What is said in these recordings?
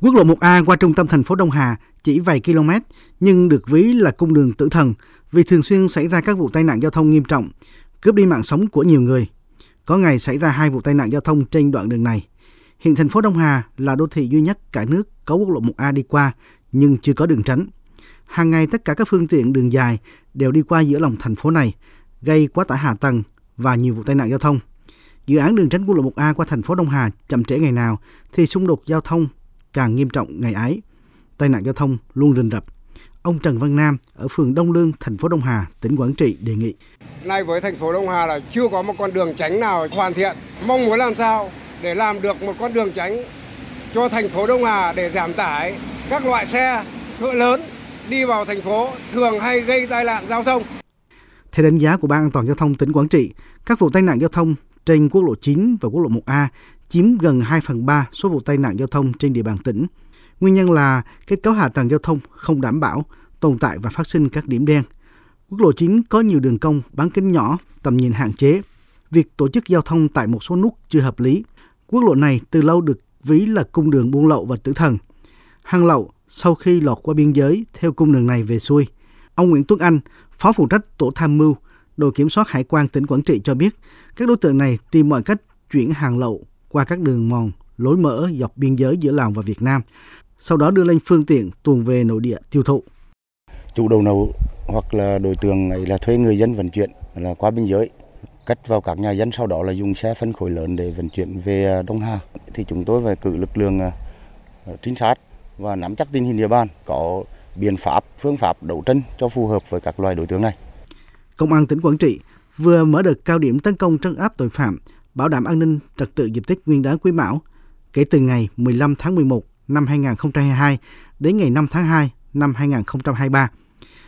Quốc lộ 1A qua trung tâm thành phố Đông Hà chỉ vài km nhưng được ví là cung đường tử thần vì thường xuyên xảy ra các vụ tai nạn giao thông nghiêm trọng, cướp đi mạng sống của nhiều người. Có ngày xảy ra hai vụ tai nạn giao thông trên đoạn đường này. Hiện thành phố Đông Hà là đô thị duy nhất cả nước có quốc lộ 1A đi qua nhưng chưa có đường tránh. Hàng ngày tất cả các phương tiện đường dài đều đi qua giữa lòng thành phố này, gây quá tải hạ tầng và nhiều vụ tai nạn giao thông. Dự án đường tránh quốc lộ 1A qua thành phố Đông Hà chậm trễ ngày nào thì xung đột giao thông càng nghiêm trọng ngày ấy. Tai nạn giao thông luôn rình rập. Ông Trần Văn Nam ở phường Đông Lương, thành phố Đông Hà, tỉnh Quảng Trị đề nghị. Nay với thành phố Đông Hà là chưa có một con đường tránh nào hoàn thiện. Mong muốn làm sao để làm được một con đường tránh cho thành phố Đông Hà để giảm tải các loại xe cỡ lớn đi vào thành phố thường hay gây tai nạn giao thông. Theo đánh giá của Ban An toàn giao thông tỉnh Quảng Trị, các vụ tai nạn giao thông trên quốc lộ 9 và quốc lộ 1A chiếm gần 2 phần 3 số vụ tai nạn giao thông trên địa bàn tỉnh. Nguyên nhân là kết cấu hạ tầng giao thông không đảm bảo, tồn tại và phát sinh các điểm đen. Quốc lộ 9 có nhiều đường cong bán kính nhỏ, tầm nhìn hạn chế. Việc tổ chức giao thông tại một số nút chưa hợp lý. Quốc lộ này từ lâu được ví là cung đường buôn lậu và tử thần. Hàng lậu sau khi lọt qua biên giới theo cung đường này về xuôi. Ông Nguyễn Tuấn Anh, Phó phụ trách Tổ tham mưu, đội kiểm soát hải quan tỉnh Quảng Trị cho biết, các đối tượng này tìm mọi cách chuyển hàng lậu qua các đường mòn, lối mở dọc biên giới giữa Lào và Việt Nam, sau đó đưa lên phương tiện tuồn về nội địa tiêu thụ. Chủ đầu nậu hoặc là đối tượng này là thuê người dân vận chuyển là qua biên giới cất vào các nhà dân sau đó là dùng xe phân khối lớn để vận chuyển về à, Đông Hà thì chúng tôi phải cử lực lượng à, trinh sát và nắm chắc tình hình địa bàn có biện pháp phương pháp đấu tranh cho phù hợp với các loài đối tượng này. Công an tỉnh Quảng Trị vừa mở đợt cao điểm tấn công trấn áp tội phạm, bảo đảm an ninh trật tự dịp Tết Nguyên đán Quý Mão kể từ ngày 15 tháng 11 năm 2022 đến ngày 5 tháng 2 năm 2023.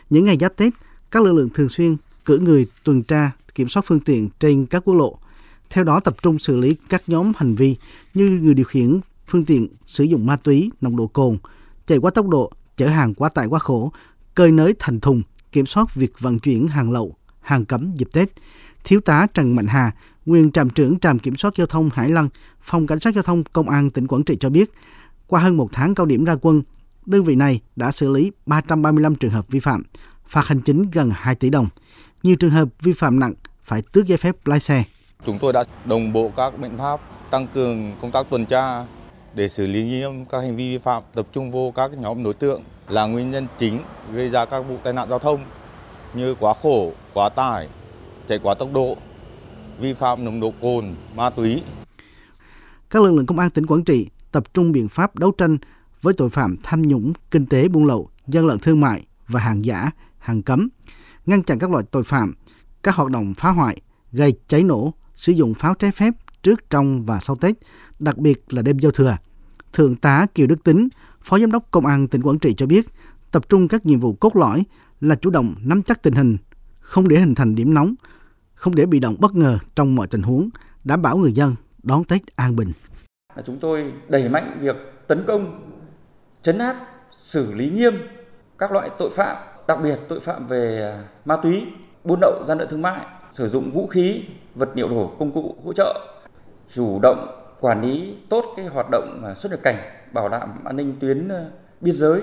Những ngày giáp Tết, các lực lượng thường xuyên cử người tuần tra kiểm soát phương tiện trên các quốc lộ. Theo đó tập trung xử lý các nhóm hành vi như người điều khiển phương tiện sử dụng ma túy, nồng độ cồn, chạy quá tốc độ, chở hàng quá tải quá khổ, cơi nới thành thùng, kiểm soát việc vận chuyển hàng lậu, hàng cấm dịp Tết. Thiếu tá Trần Mạnh Hà, nguyên trạm trưởng trạm kiểm soát giao thông Hải Lăng, phòng cảnh sát giao thông công an tỉnh Quảng Trị cho biết, qua hơn một tháng cao điểm ra quân, đơn vị này đã xử lý 335 trường hợp vi phạm, phạt hành chính gần 2 tỷ đồng. Nhiều trường hợp vi phạm nặng phải tước giấy phép lái xe. Chúng tôi đã đồng bộ các biện pháp tăng cường công tác tuần tra để xử lý nghiêm các hành vi vi phạm, tập trung vô các nhóm đối tượng là nguyên nhân chính gây ra các vụ tai nạn giao thông như quá khổ, quá tải, chạy quá tốc độ, vi phạm nồng độ cồn, ma túy. Các lực lượng công an tỉnh Quảng Trị tập trung biện pháp đấu tranh với tội phạm tham nhũng, kinh tế buôn lậu, gian lận thương mại và hàng giả, hàng cấm, ngăn chặn các loại tội phạm, các hoạt động phá hoại, gây cháy nổ, sử dụng pháo trái phép trước, trong và sau Tết, đặc biệt là đêm giao thừa. Thượng tá Kiều Đức Tính, Phó Giám đốc Công an tỉnh Quảng Trị cho biết, tập trung các nhiệm vụ cốt lõi là chủ động nắm chắc tình hình, không để hình thành điểm nóng, không để bị động bất ngờ trong mọi tình huống, đảm bảo người dân đón Tết an bình. Chúng tôi đẩy mạnh việc tấn công, chấn áp, xử lý nghiêm các loại tội phạm, đặc biệt tội phạm về ma túy, buôn lậu, gian lận thương mại, sử dụng vũ khí, vật liệu nổ, công cụ hỗ trợ, chủ động quản lý tốt cái hoạt động xuất nhập cảnh, bảo đảm an ninh tuyến biên giới